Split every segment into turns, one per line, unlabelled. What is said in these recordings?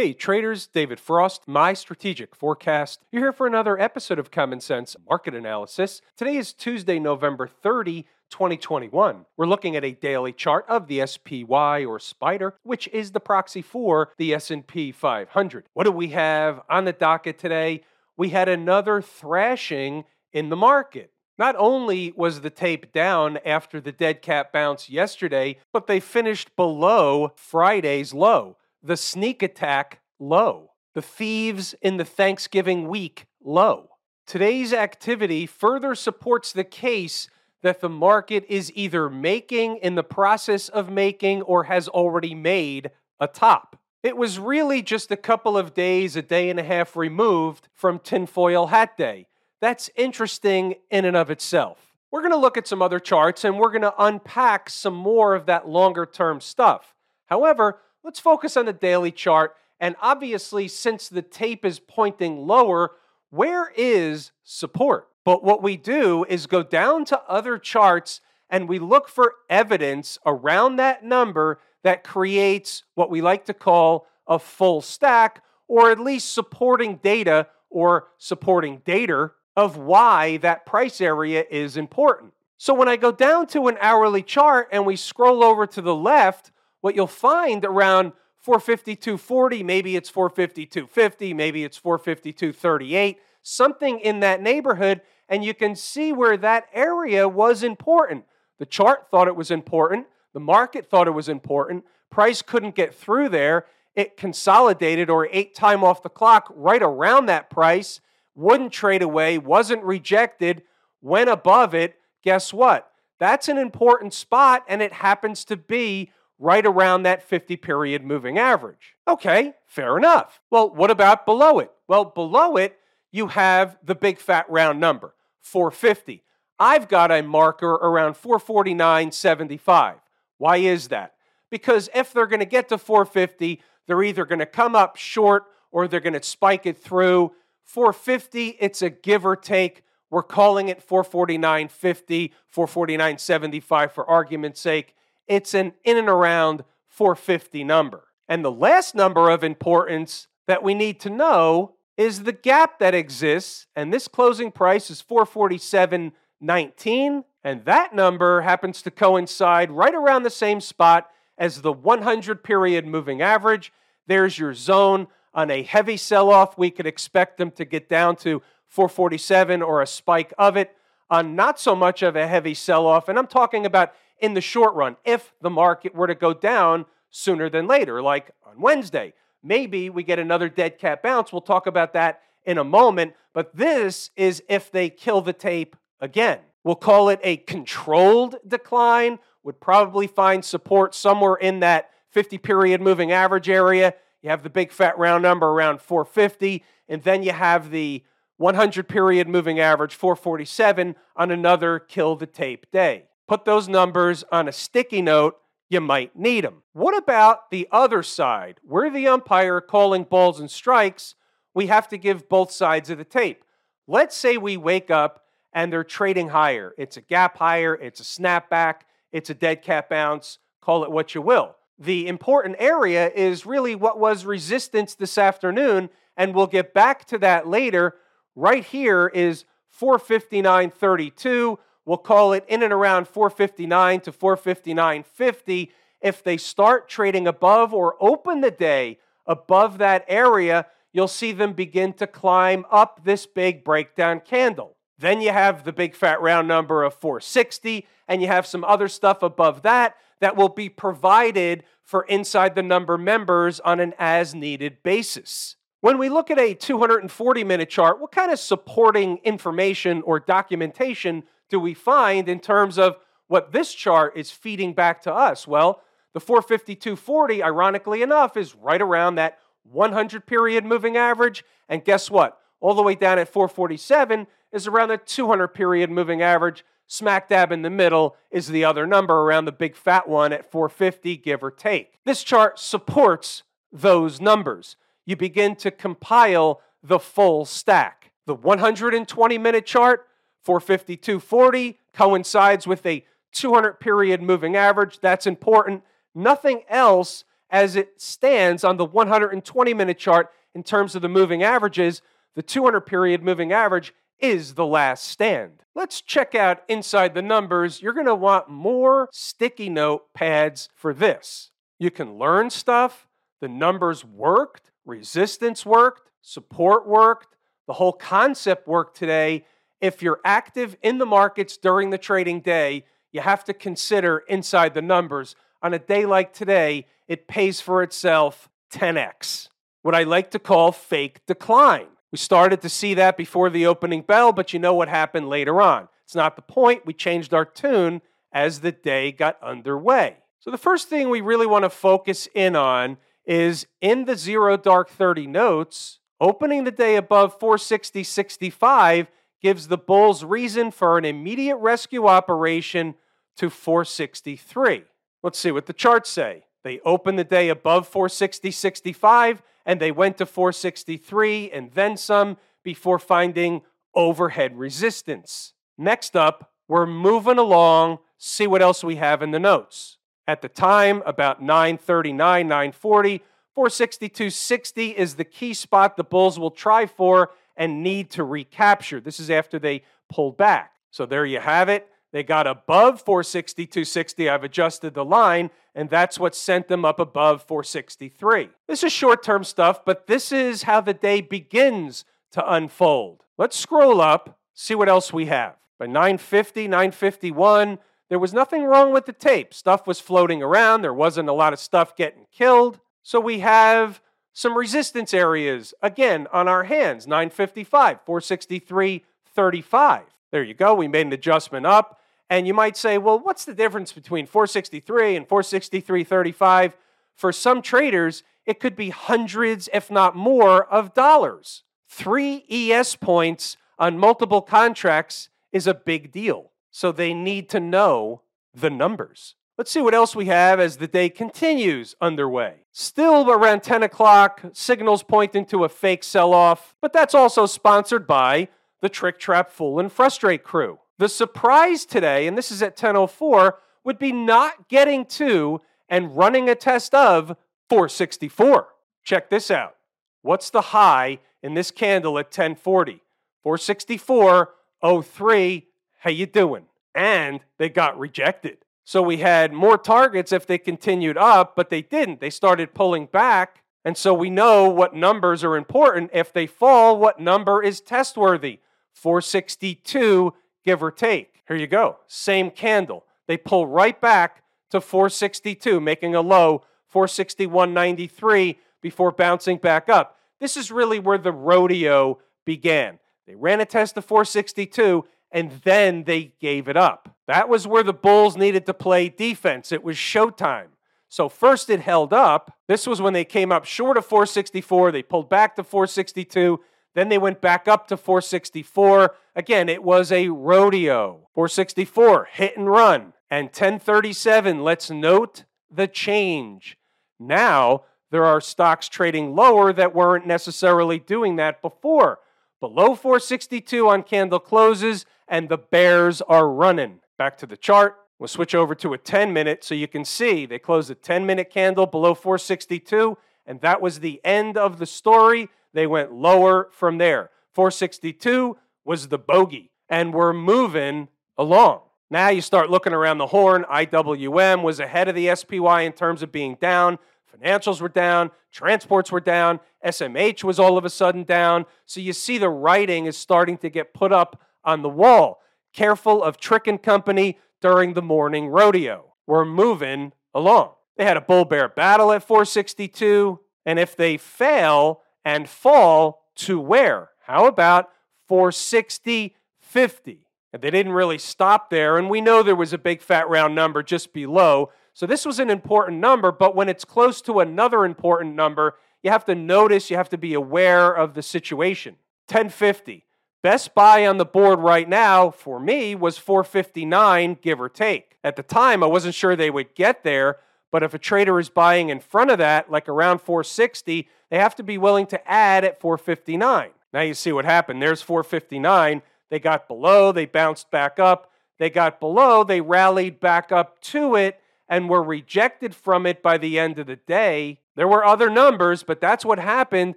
Hey traders, David Frost, my strategic forecast. You're here for another episode of Common Sense Market Analysis. Today is Tuesday, November 30, 2021. We're looking at a daily chart of the SPY or SPDR, which is the proxy for the S&P 500. What do we have on the docket today? We had another thrashing in the market. Not only was the tape down after the dead cat bounce yesterday, but they finished below Friday's low the sneak attack low, the thieves in the Thanksgiving week low. Today's activity further supports the case that the market is either making, in the process of making, or has already made a top. It was really just a couple of days, a day and a half removed from tinfoil hat day. That's interesting in and of itself. We're going to look at some other charts and we're going to unpack some more of that longer term stuff. However, let's focus on the daily chart. And obviously, since the tape is pointing lower, where is support? But what we do is go down to other charts and we look for evidence around that number that creates what we like to call a full stack, or at least supporting data or supporting data of why that price area is important. So when I go down to an hourly chart and we scroll over to the left, what you'll find around 452.40, maybe it's 452.50, maybe it's 452.38, something in that neighborhood, and you can see where that area was important. The chart thought it was important, the market thought it was important, price couldn't get through there. It consolidated or ate time off the clock right around that price, wouldn't trade away, wasn't rejected, went above it. Guess what? That's an important spot, and it happens to be right around that 50 period moving average. Okay, fair enough. Well, what about below it? Well, below it, you have the big fat round number, 450. I've got a marker around 449.75. Why is that? Because if they're going to get to 450, they're either going to come up short or they're going to spike it through. 450, it's a give or take. We're calling it 449.50, 449.75 for argument's sake it's an in and around 450 number. And the last number of importance that we need to know is the gap that exists, and this closing price is 447.19, and that number happens to coincide right around the same spot as the 100 period moving average. There's your zone. On a heavy sell off, we could expect them to get down to 447 or a spike of it. On not so much of a heavy sell off, and I'm talking about in the short run if the market were to go down sooner than later, like on Wednesday. Maybe we get another dead cat bounce. We'll talk about that in a moment. But this is if they kill the tape again. We'll call it a controlled decline, would probably find support somewhere in that 50 period moving average area. You have the big fat round number around 450, and then you have the 100 period moving average 447 on another kill the tape day put those numbers on a sticky note. You might need them. What about the other side? We're the umpire calling balls and strikes. We have to give both sides of the tape. Let's say we wake up and they're trading higher. It's a gap higher, it's a snapback, it's a dead cat bounce, call it what you will. The important area is really what was resistance this afternoon, and we'll get back to that later. Right here is 459.32. We'll call it in and around 459 to 459.50. If they start trading above or open the day above that area, you'll see them begin to climb up this big breakdown candle. Then you have the big fat round number of 460, and you have some other stuff above that that will be provided for inside the number members on an as needed basis. When we look at a 240 minute chart, what kind of supporting information or documentation do we find in terms of what this chart is feeding back to us? Well, the 452.40, ironically enough, is right around that 100 period moving average. And guess what? All the way down at 447 is around the 200 period moving average. Smack dab in the middle is the other number around the big fat one at 450, give or take. This chart supports those numbers. You begin to compile the full stack. The 120 minute chart 452.40 coincides with a 200 period moving average. That's important. Nothing else as it stands on the 120 minute chart in terms of the moving averages, the 200 period moving average is the last stand. Let's check out inside the numbers. You're going to want more sticky note pads for this. You can learn stuff. The numbers worked, resistance worked, support worked, the whole concept worked today. If you're active in the markets during the trading day, you have to consider inside the numbers. On a day like today, it pays for itself 10x, what I like to call fake decline. We started to see that before the opening bell, but you know what happened later on. It's not the point. We changed our tune as the day got underway. So, the first thing we really want to focus in on is in the zero dark 30 notes, opening the day above 460.65 gives the Bulls reason for an immediate rescue operation to 463. Let's see what the charts say. They opened the day above 460.65 and they went to 463 and then some before finding overhead resistance. Next up, we're moving along, see what else we have in the notes. At the time, about 939, 940, 462.60 is the key spot the Bulls will try for and need to recapture. This is after they pulled back. So there you have it. They got above 460, 260. I've adjusted the line, and that's what sent them up above 463. This is short term stuff, but this is how the day begins to unfold. Let's scroll up, see what else we have. By 950, 951, there was nothing wrong with the tape. Stuff was floating around, there wasn't a lot of stuff getting killed. So we have some resistance areas again on our hands 955, 463, 35. There you go. We made an adjustment up. And you might say, well, what's the difference between 463 and 463.35? For some traders, it could be hundreds, if not more, of dollars. Three ES points on multiple contracts is a big deal. So they need to know the numbers. Let's see what else we have as the day continues underway. Still around 10 o'clock, signals pointing to a fake sell off, but that's also sponsored by the Trick Trap Fool and Frustrate crew. The surprise today, and this is at 10:04, would be not getting to and running a test of 464. Check this out. What's the high in this candle at 1040? 464.03. How you doing? And they got rejected. So we had more targets if they continued up, but they didn't. They started pulling back. And so we know what numbers are important. If they fall, what number is test worthy? 462 give or take. Here you go. Same candle. They pull right back to 462, making a low 461.93 before bouncing back up. This is really where the rodeo began. They ran a test of 462 and then they gave it up. That was where the Bulls needed to play defense. It was showtime. So first it held up. This was when they came up short of 464. They pulled back to 462. Then they went back up to 464. Again, it was a rodeo. 464, hit and run. And 1037, let's note the change. Now, there are stocks trading lower that weren't necessarily doing that before. Below 462 on candle closes, and the bears are running. Back to the chart. We'll switch over to a 10 minute so you can see they closed a 10 minute candle below 462, and that was the end of the story. They went lower from there. 462 was the bogey, and we're moving along. Now you start looking around the horn. IWM was ahead of the SPY in terms of being down. Financials were down, transports were down, SMH was all of a sudden down. So you see the writing is starting to get put up on the wall. Careful of Trick and Company during the morning rodeo. We're moving along. They had a bull bear battle at 462, and if they fail, and fall to where? How about 460, 50? And they didn't really stop there, and we know there was a big fat round number just below. So this was an important number, but when it's close to another important number, you have to notice, you have to be aware of the situation. 1050. Best buy on the board right now for me was 459, give or take. At the time, I wasn't sure they would get there, but if a trader is buying in front of that, like around 460, they have to be willing to add at 459. Now you see what happened. There's 459. They got below, they bounced back up. They got below, they rallied back up to it, and were rejected from it by the end of the day. There were other numbers, but that's what happened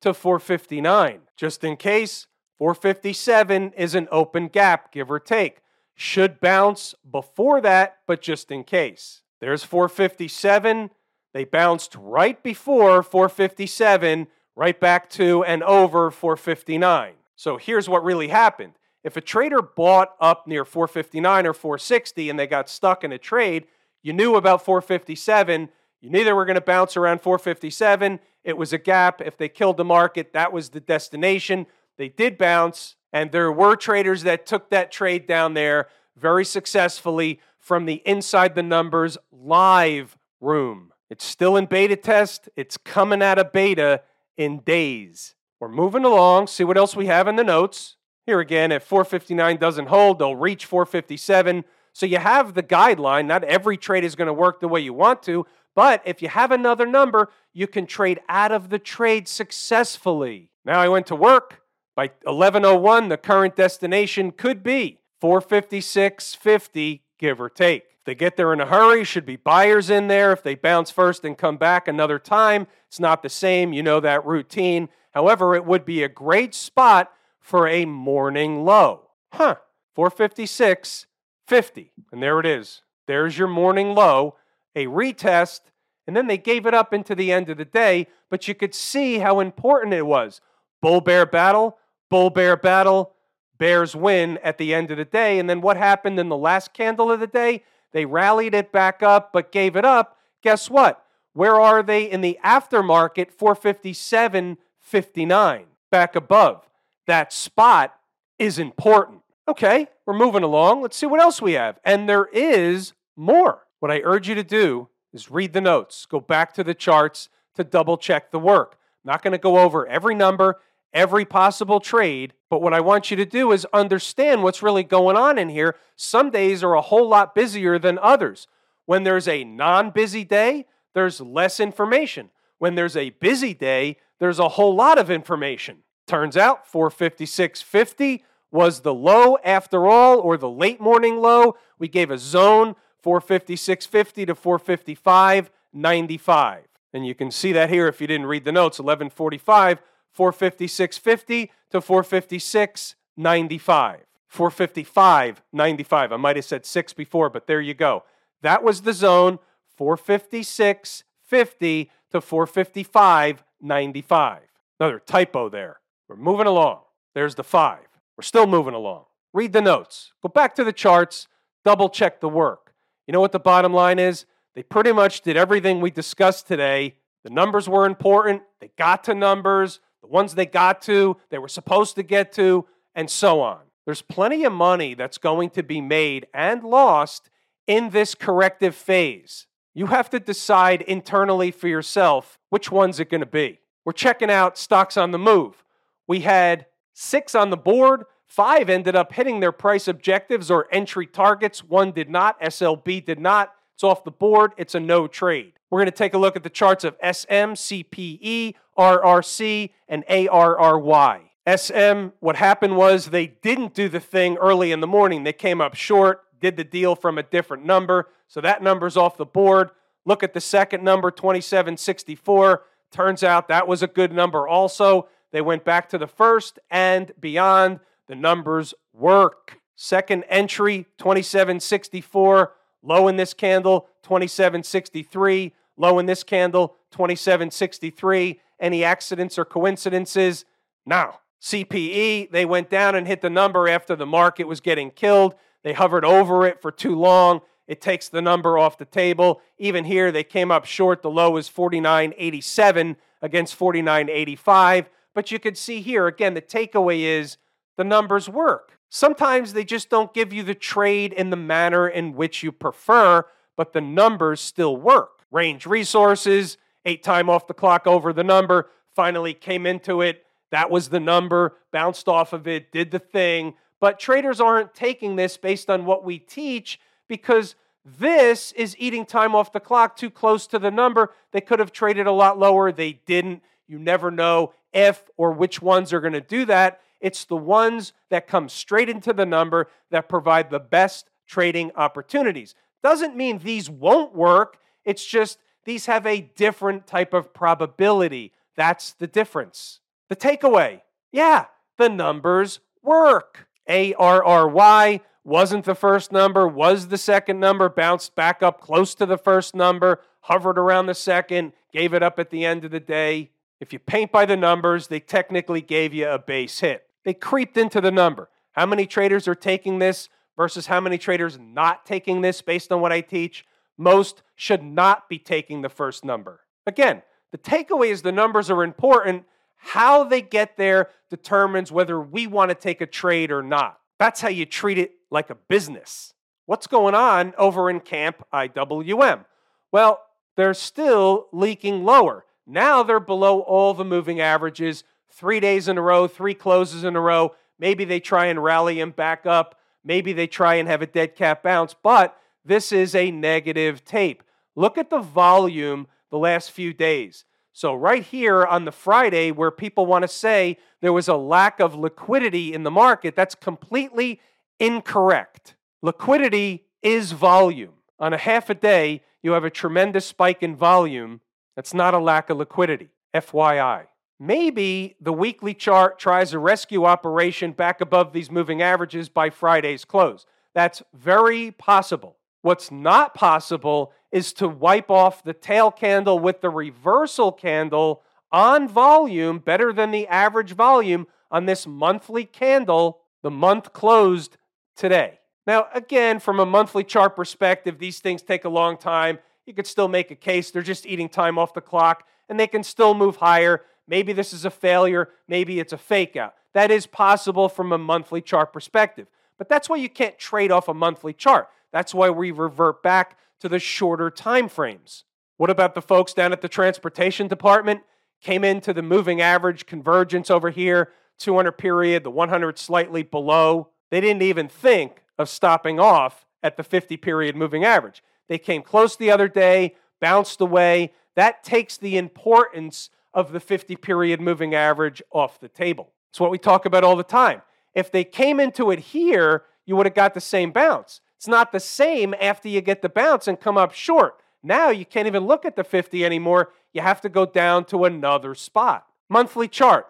to 459. Just in case, 457 is an open gap, give or take. Should bounce before that, but just in case. There's 457. They bounced right before 457, right back to and over 459. So here's what really happened. If a trader bought up near 459 or 460 and they got stuck in a trade, you knew about 457. You knew they were going to bounce around 457. It was a gap. If they killed the market, that was the destination. They did bounce, and there were traders that took that trade down there very successfully from the inside the numbers live room. It's still in beta test. It's coming out of beta in days. We're moving along. See what else we have in the notes. Here again, if 459 doesn't hold, they'll reach 457. So you have the guideline. Not every trade is going to work the way you want to, but if you have another number, you can trade out of the trade successfully. Now I went to work. By 1101, the current destination could be 456.50, give or take. If they get there in a hurry, should be buyers in there. If they bounce first and come back another time, it's not the same. You know that routine. However, it would be a great spot for a morning low. Huh, 456. 50. And there it is. There's your morning low, a retest, and then they gave it up into the end of the day, but you could see how important it was. Bull bear battle, bull bear battle, bears win at the end of the day. And then what happened in the last candle of the day? They rallied it back up, but gave it up. Guess what? Where are they in the aftermarket? 457.59, back above. That spot is important. Okay, we're moving along. Let's see what else we have. And there is more. What I urge you to do is read the notes, go back to the charts to double check the work. I'm not going to go over every number, every possible trade, but what I want you to do is understand what's really going on in here. Some days are a whole lot busier than others. When there's a non busy day, there's less information. When there's a busy day, there's a whole lot of information. Turns out 456.50 was the low after all, or the late morning low. We gave a zone 456.50 to 455.95. And you can see that here if you didn't read the notes 1145, 456.50 to 456.95. 455.95. I might have said 6 before, but there you go. That was the zone 456.50 to 455.95. Another typo there. We're moving along. There's the 5. We're still moving along. Read the notes, go back to the charts, double check the work. You know what the bottom line is? They pretty much did everything we discussed today. The numbers were important, they got to numbers, the ones they got to, they were supposed to get to, and so on. There's plenty of money that's going to be made and lost in this corrective phase. You have to decide internally for yourself which one's it going to be. We're checking out stocks on the move. We had Six on the board. Five ended up hitting their price objectives or entry targets. One did not. SLB did not. It's off the board. It's a no trade. We're going to take a look at the charts of SM, CPE, RRC, and ARRY. SM, what happened was they didn't do the thing early in the morning. They came up short, did the deal from a different number. So that number's off the board. Look at the second number, 2764. Turns out that was a good number also. They went back to the first and beyond. The numbers work. Second entry, 2764. Low in this candle, 2763. Low in this candle, 2763. Any accidents or coincidences? No. CPE, they went down and hit the number after the market was getting killed. They hovered over it for too long. It takes the number off the table. Even here, they came up short. The low is 49.87 against 49.85. But you can see here, again, the takeaway is the numbers work. Sometimes they just don't give you the trade in the manner in which you prefer, but the numbers still work. Range resources, ate time off the clock over the number, finally came into it. That was the number, bounced off of it, did the thing. But traders aren't taking this based on what we teach because this is eating time off the clock too close to the number. They could have traded a lot lower. They didn't. You never know if or which ones are going to do that. It's the ones that come straight into the number that provide the best trading opportunities. Doesn't mean these won't work. It's just these have a different type of probability. That's the difference. The takeaway yeah, the numbers work. ARRY wasn't the first number, was the second number, bounced back up close to the first number, hovered around the second, gave it up at the end of the day. If you paint by the numbers, they technically gave you a base hit. They creeped into the number. How many traders are taking this versus how many traders not taking this based on what I teach? Most should not be taking the first number. Again, the takeaway is the numbers are important. How they get there determines whether we want to take a trade or not. That's how you treat it like a business. What's going on over in Camp IWM? Well, they're still leaking lower. Now they're below all the moving averages, three days in a row, three closes in a row. Maybe they try and rally them back up. Maybe they try and have a dead cat bounce, but this is a negative tape. Look at the volume the last few days. So, right here on the Friday, where people want to say there was a lack of liquidity in the market, that's completely incorrect. Liquidity is volume. On a half a day, you have a tremendous spike in volume. That's not a lack of liquidity. FYI. Maybe the weekly chart tries a rescue operation back above these moving averages by Friday's close. That's very possible. What's not possible is to wipe off the tail candle with the reversal candle on volume better than the average volume on this monthly candle. The month closed today. Now, again, from a monthly chart perspective, these things take a long time. You could still make a case they're just eating time off the clock and they can still move higher. Maybe this is a failure, maybe it's a fake out. That is possible from a monthly chart perspective. But that's why you can't trade off a monthly chart. That's why we revert back to the shorter time frames. What about the folks down at the transportation department? Came into the moving average convergence over here, 200 period, the 100 slightly below. They didn't even think of stopping off at the 50 period moving average. They came close the other day, bounced away. That takes the importance of the 50 period moving average off the table. It's what we talk about all the time. If they came into it here, you would have got the same bounce. It's not the same after you get the bounce and come up short. Now you can't even look at the 50 anymore. You have to go down to another spot. Monthly chart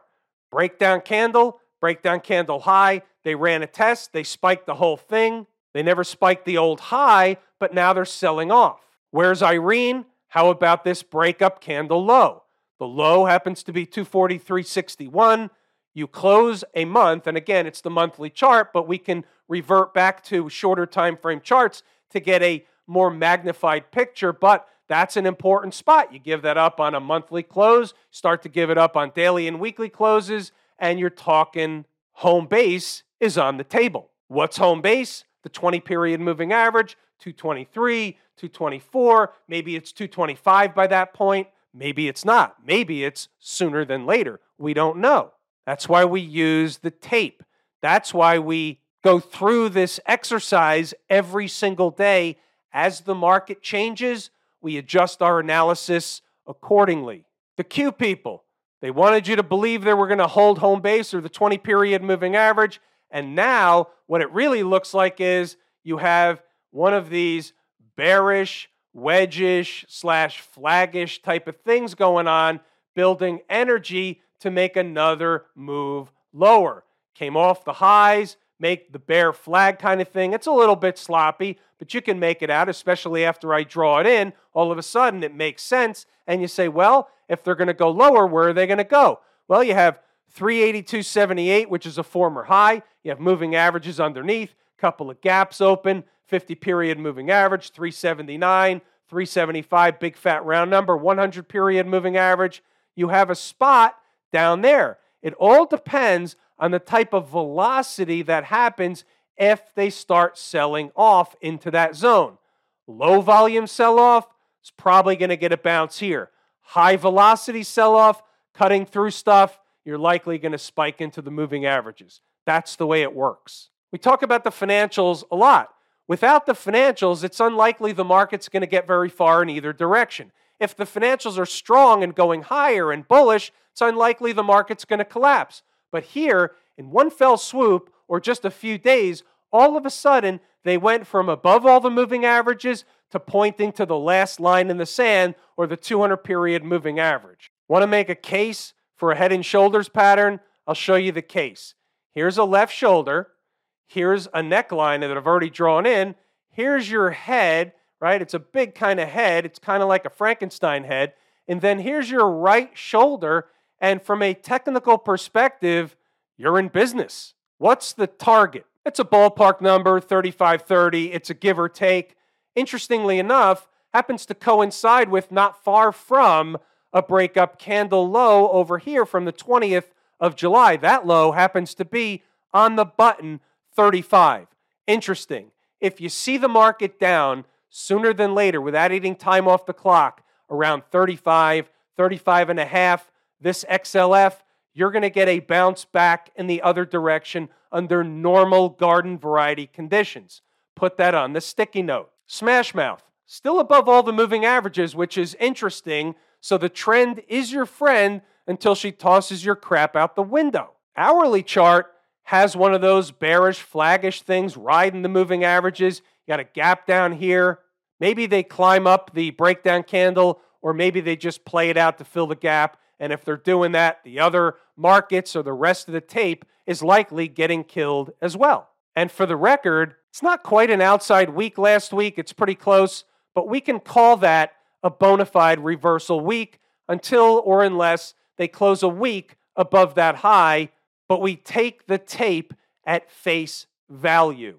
breakdown candle, breakdown candle high. They ran a test, they spiked the whole thing. They never spiked the old high, but now they're selling off. Where's Irene? How about this breakup candle low? The low happens to be 243.61. You close a month, and again, it's the monthly chart, but we can revert back to shorter time frame charts to get a more magnified picture, but that's an important spot. You give that up on a monthly close, start to give it up on daily and weekly closes, and you're talking home base is on the table. What's home base? The 20 period moving average, 223, 224, maybe it's 225 by that point, maybe it's not. Maybe it's sooner than later. We don't know. That's why we use the tape. That's why we go through this exercise every single day. As the market changes, we adjust our analysis accordingly. The Q people, they wanted you to believe they were going to hold home base or the 20 period moving average. And now, what it really looks like is you have one of these bearish, wedgish, slash flaggish type of things going on, building energy to make another move lower. Came off the highs, make the bear flag kind of thing. It's a little bit sloppy, but you can make it out, especially after I draw it in. All of a sudden, it makes sense. And you say, well, if they're going to go lower, where are they going to go? Well, you have 382.78, which is a former high. You have moving averages underneath, couple of gaps open, 50 period moving average, 379, 375, big fat round number, 100 period moving average. You have a spot down there. It all depends on the type of velocity that happens if they start selling off into that zone. Low volume sell off is probably going to get a bounce here. High velocity sell off, cutting through stuff, you're likely going to spike into the moving averages. That's the way it works. We talk about the financials a lot. Without the financials, it's unlikely the market's going to get very far in either direction. If the financials are strong and going higher and bullish, it's unlikely the market's going to collapse. But here, in one fell swoop or just a few days, all of a sudden they went from above all the moving averages to pointing to the last line in the sand or the 200 period moving average. Want to make a case for a head and shoulders pattern? I'll show you the case. Here's a left shoulder. Here's a neckline that I've already drawn in. Here's your head, right? It's a big kind of head. It's kind of like a Frankenstein head. And then here's your right shoulder. And from a technical perspective, you're in business. What's the target? It's a ballpark number, 3530. It's a give or take. Interestingly enough, happens to coincide with not far from a breakup candle low over here from the 20th of July. That low happens to be on the button 35. Interesting. If you see the market down sooner than later without eating time off the clock around 35, 35 and a half, this XLF you're going to get a bounce back in the other direction under normal garden variety conditions. Put that on the sticky note. Smash Mouth, still above all the moving averages, which is interesting. So the trend is your friend until she tosses your crap out the window. Hourly chart has one of those bearish, flaggish things riding the moving averages. Got a gap down here. Maybe they climb up the breakdown candle, or maybe they just play it out to fill the gap and if they're doing that, the other markets or the rest of the tape is likely getting killed as well. And for the record, it's not quite an outside week last week, it's pretty close, but we can call that a bona fide reversal week until or unless they close a week above that high, but we take the tape at face value.